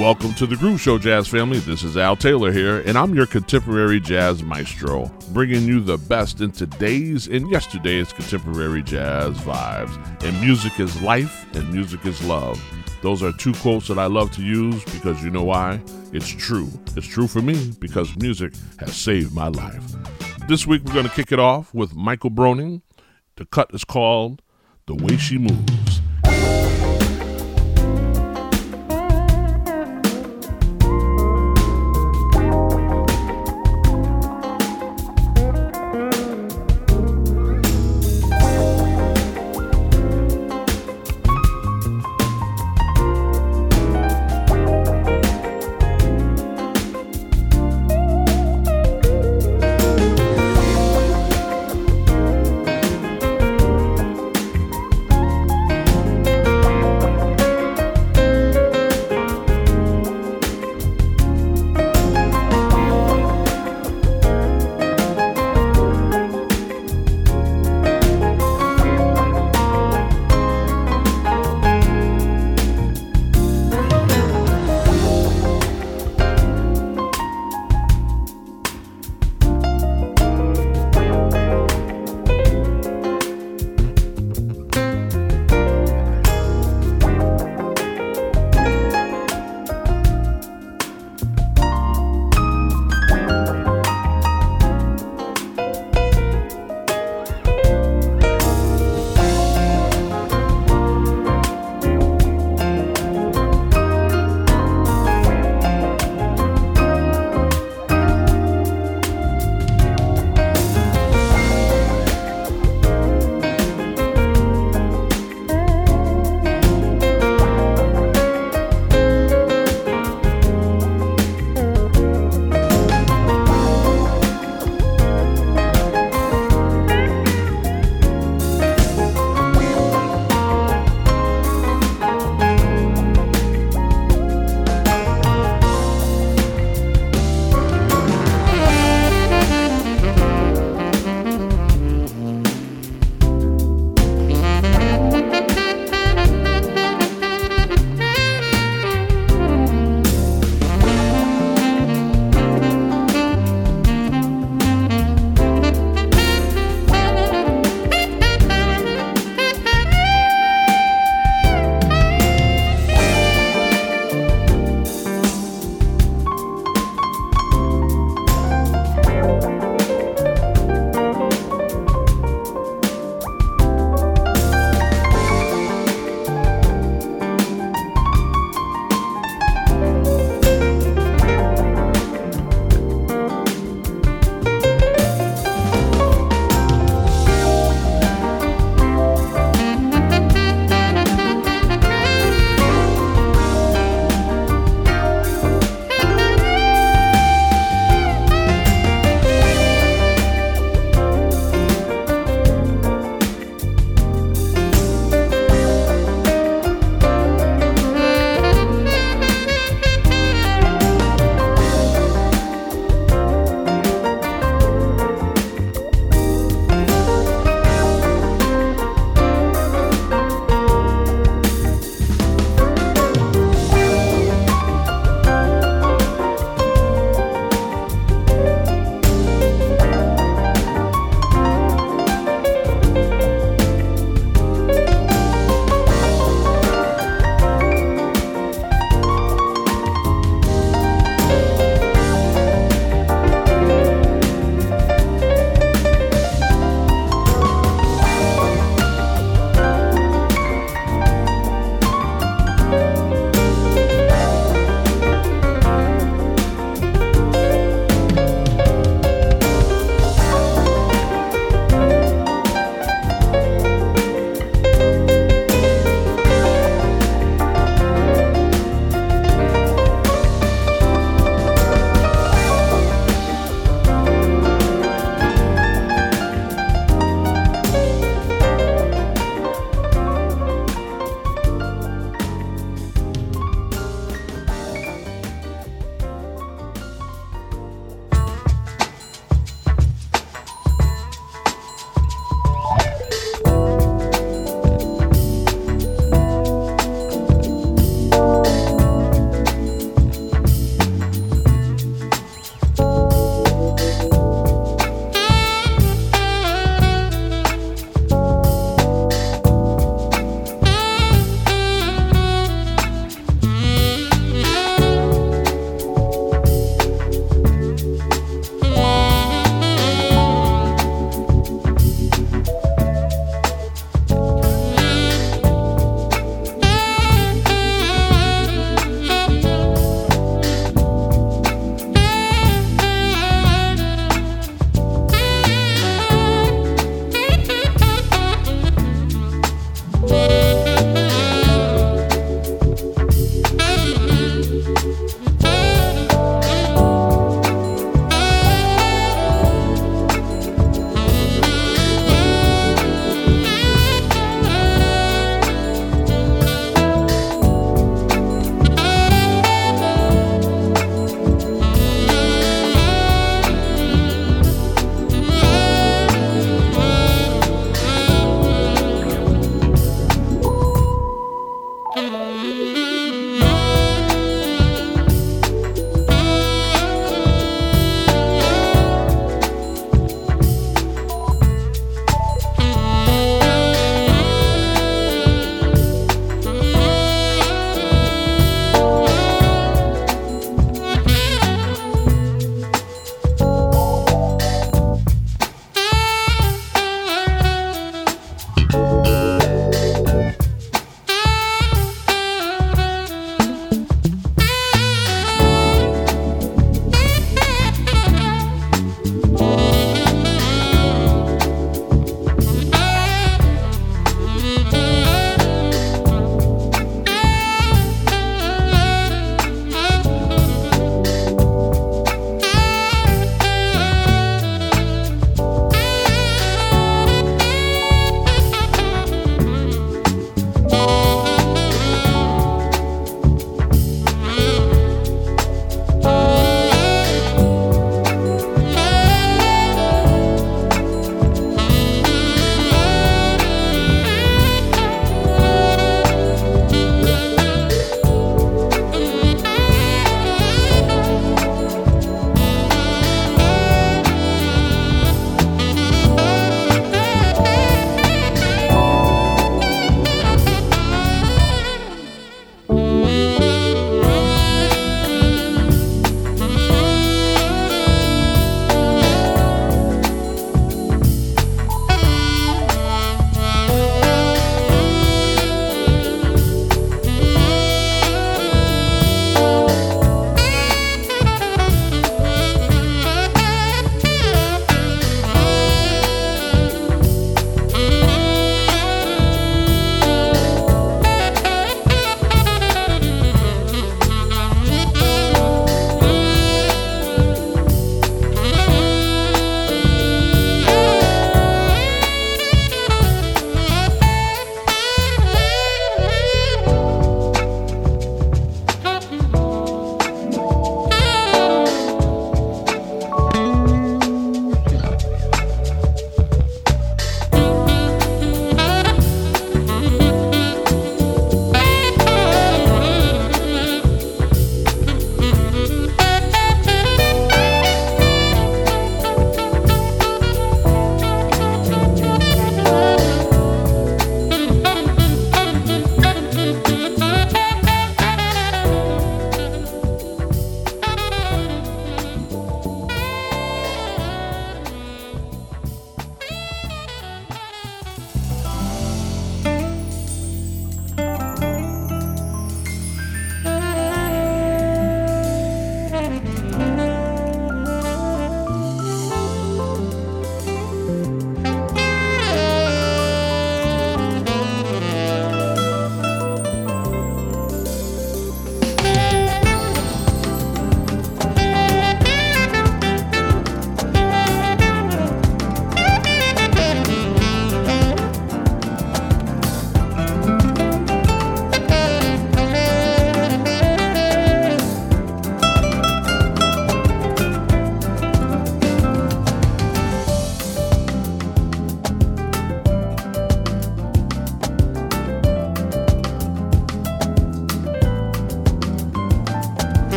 Welcome to the Groove Show, Jazz family. This is Al Taylor here, and I'm your contemporary jazz maestro, bringing you the best in today's and yesterday's contemporary jazz vibes. And music is life, and music is love. Those are two quotes that I love to use because you know why? It's true. It's true for me because music has saved my life. This week we're going to kick it off with Michael Broening. The cut is called The Way She Moves.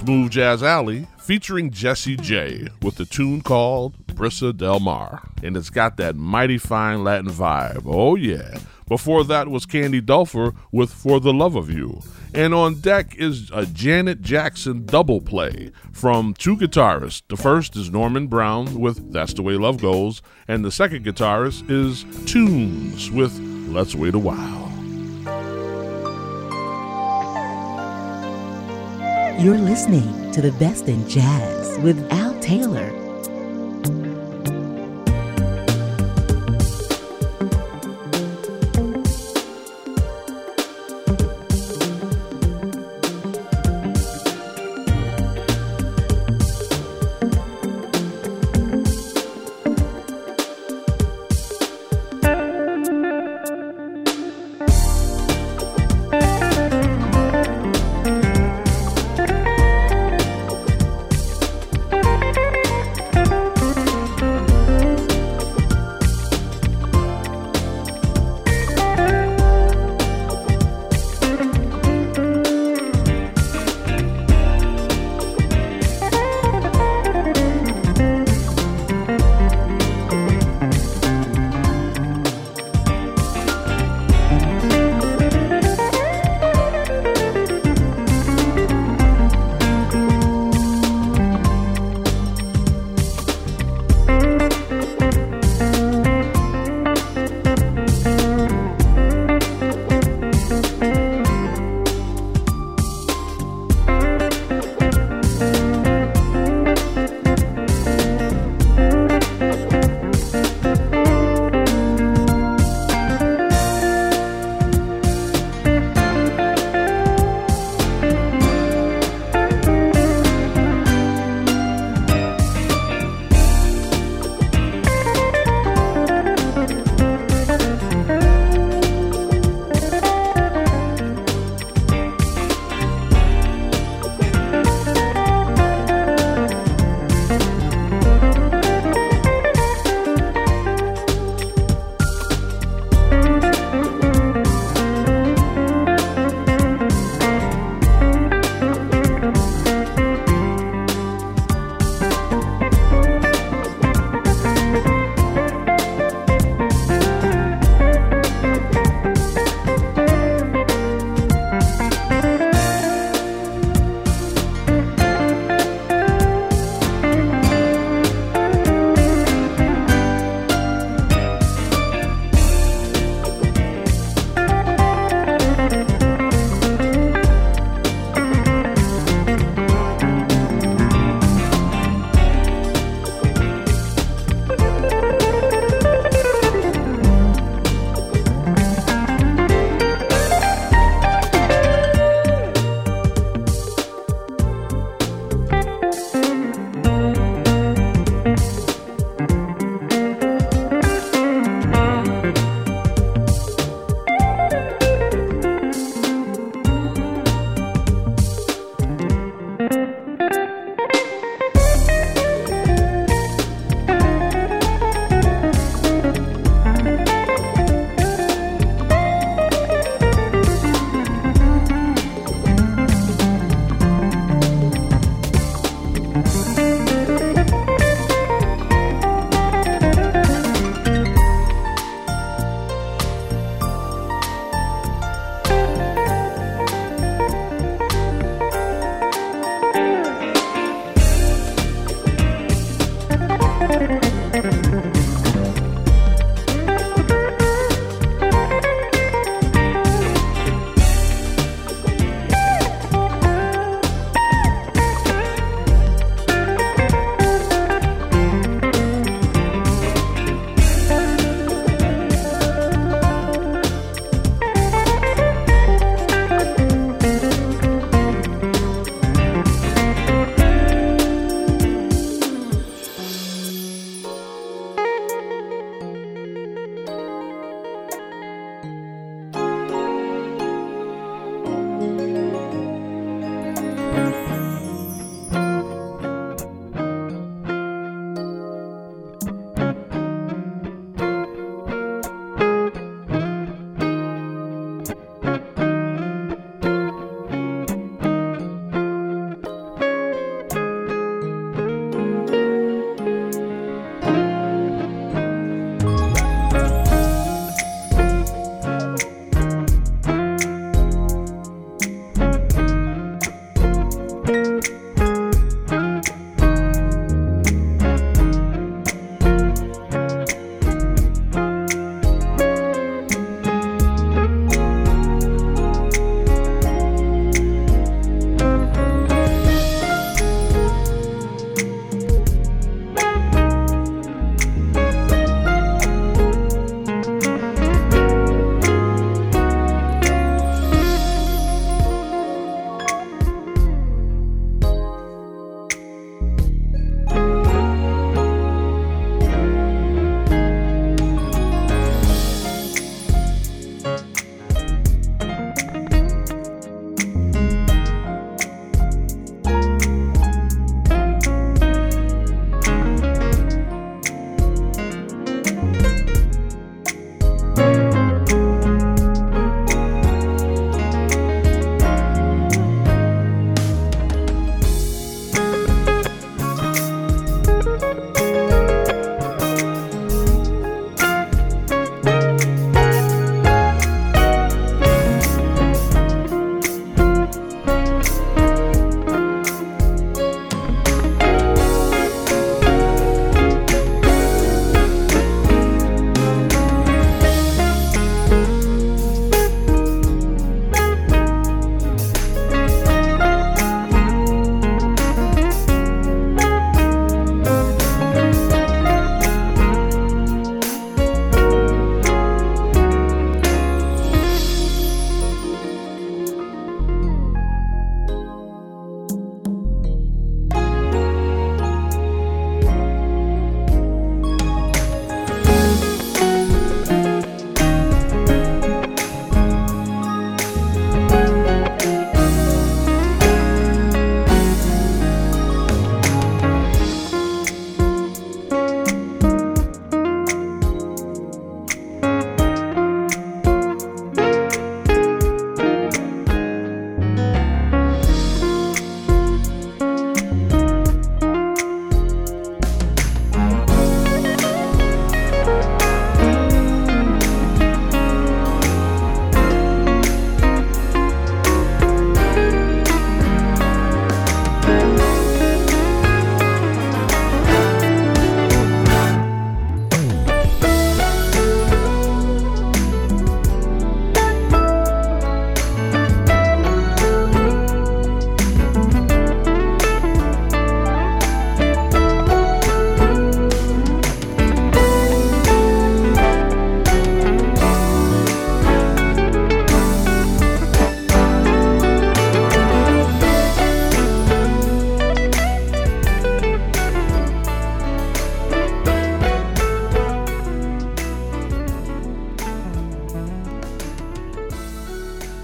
Smooth Jazz Alley featuring Jessy J with the tune called Brisa Del Mar. And it's got that mighty fine Latin vibe. Oh, yeah. Before that was Candy Dulfer with For the Love of You. And on deck is a Janet Jackson double play from two guitarists. The first is Norman Brown with That's the Way Love Goes, and the second guitarist is 2unes with Let's Wait a While. You're listening to the best in jazz with Al Taylor.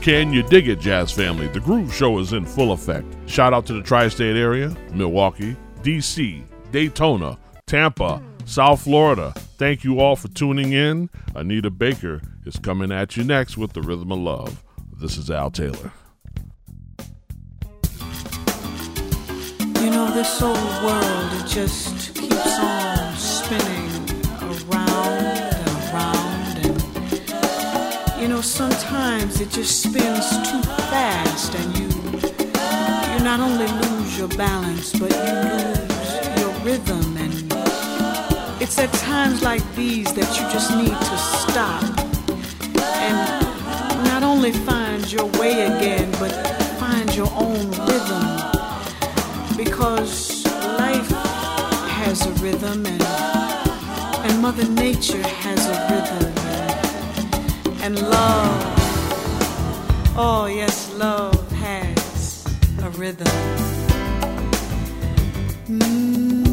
Can you dig it, Jazz family? The Groove Show is in full effect. Shout out to the tri state area Milwaukee, D.C., Daytona, Tampa, South Florida. Thank you all for tuning in. Anita Baker is coming at you next with the Rhythm of Love. This is Al Taylor. You know, this old world, it just keeps on spinning know, sometimes it just spins too fast, and you, you not only lose your balance, but you lose your rhythm. And it's at times like these that you just need to stop and not only find your way again, but find your own rhythm because life has a rhythm and, and Mother Nature has a rhythm and, love, oh yes, love has a rhythm. Mm.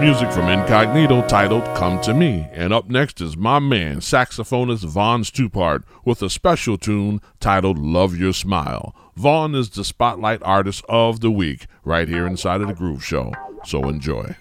Music from Incognito titled Come to Me. And up next is my man, saxophonist Von Stupart, with a special tune titled Love Your Smile. Von is the Spotlight Artist of the Week right here inside of the Groove Show. So enjoy.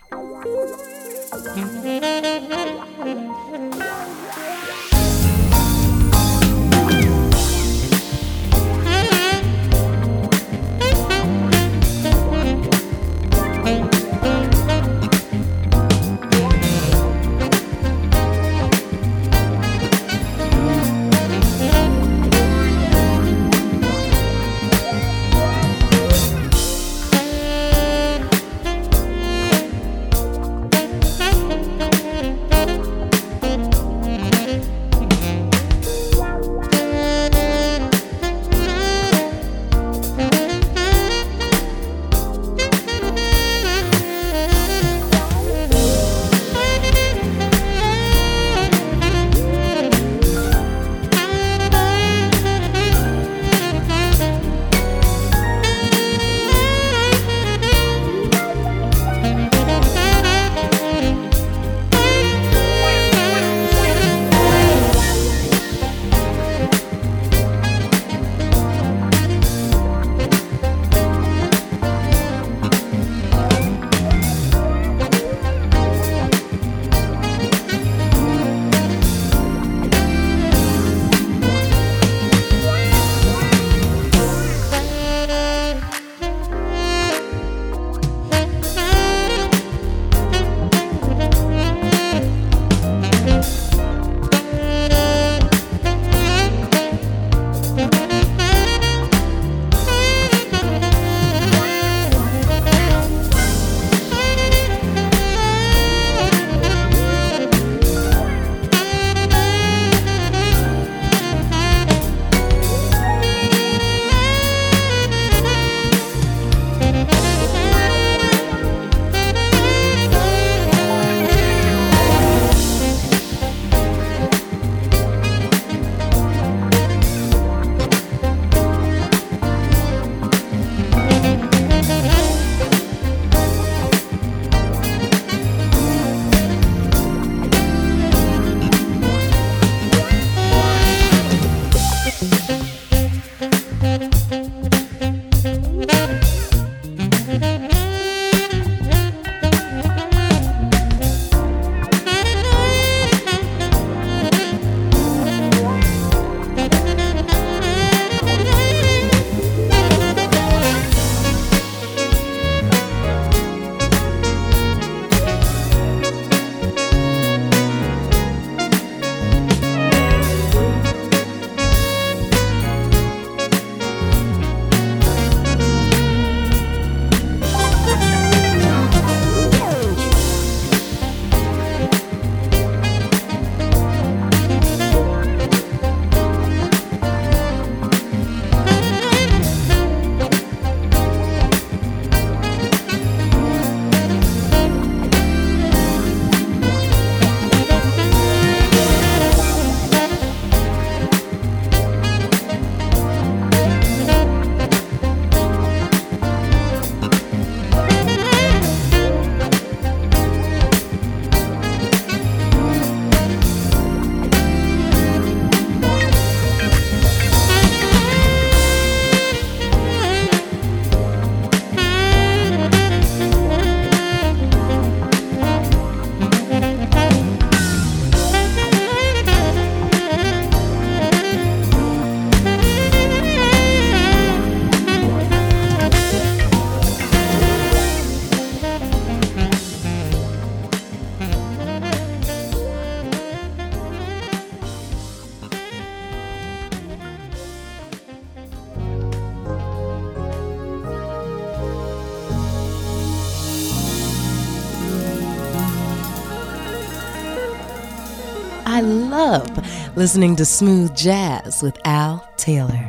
Listening to smooth jazz with Al Taylor.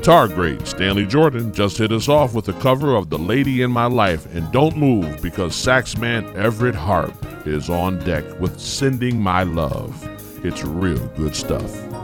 Guitar great Stanley Jordan just hit us off with a cover of The Lady in My Life and Don't Move because saxman Everette Harp is on deck with Sending My Love. It's real good stuff.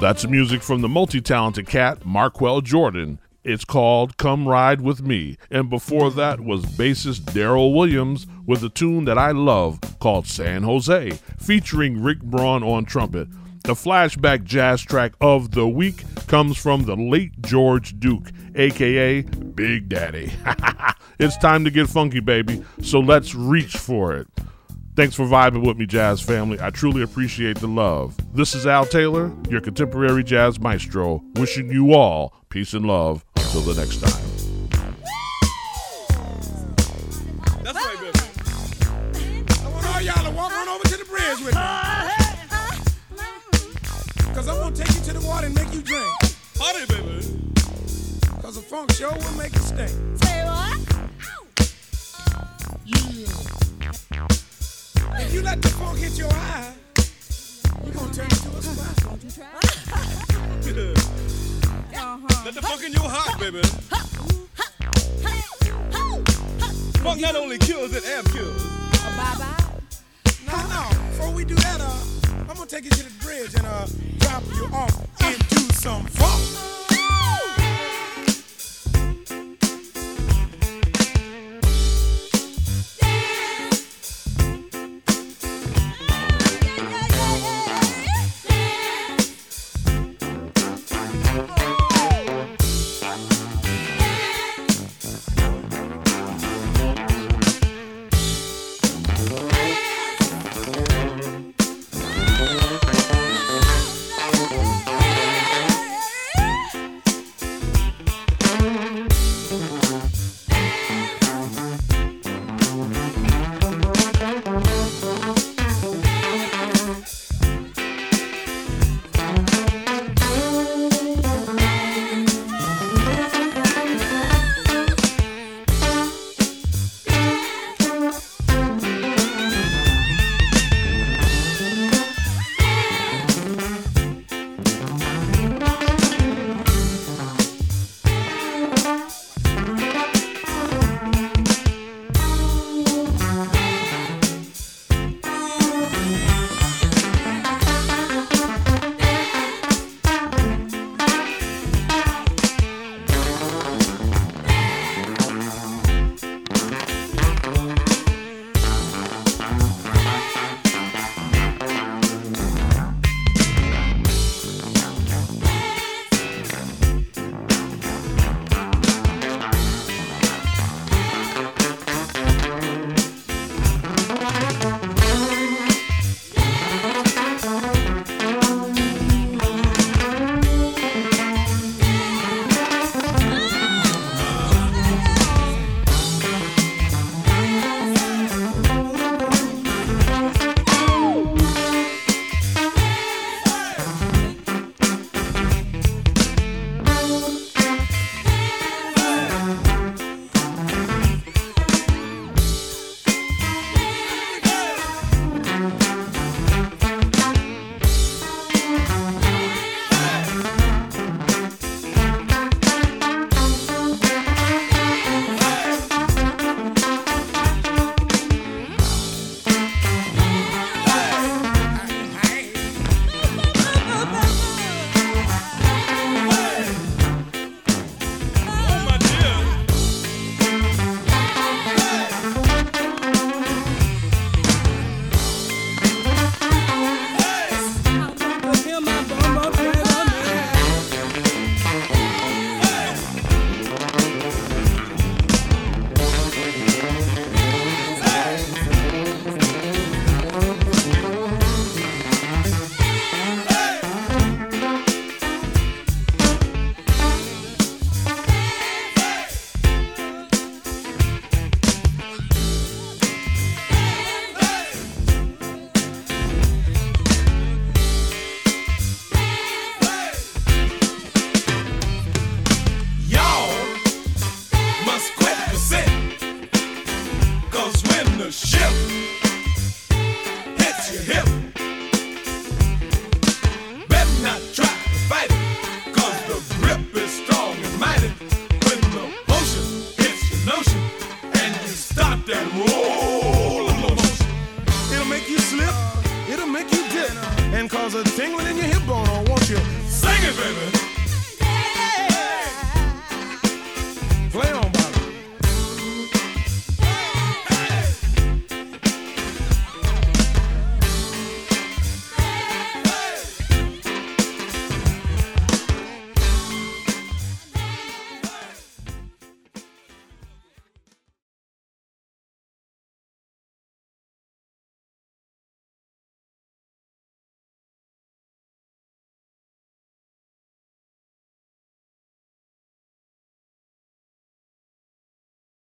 That's music from the multi talented cat, Marqueal Jordan. It's called Come Ride With Me. And before that was bassist Darryl Williams with a tune that I love called San Jose, featuring Rick Braun on trumpet. The flashback jazz track of the week comes from the late George Duke, aka Big Daddy. it's time to get funky, baby, so let's reach for it. Thanks for vibing with me, Jazz family. I truly appreciate the love. This is Al Taylor, your contemporary jazz maestro, wishing you all peace and love until the next time. That's right, baby. I want all y'all to walk on over to the bridge with me. Cause I'm gonna take you to the water and make you drink. Party, baby. Cause the funk show will make you stink. Say what? Yeah. If you let the funk hit your eye, you gonna turn into a spot. Don't you try? uh-huh. Let the funk in your heart, baby. Funk not only kills, it amp kills. Bye bye. No, no. Before we do that, uh, I'm gonna take you to the bridge and uh, drop you off into some funk.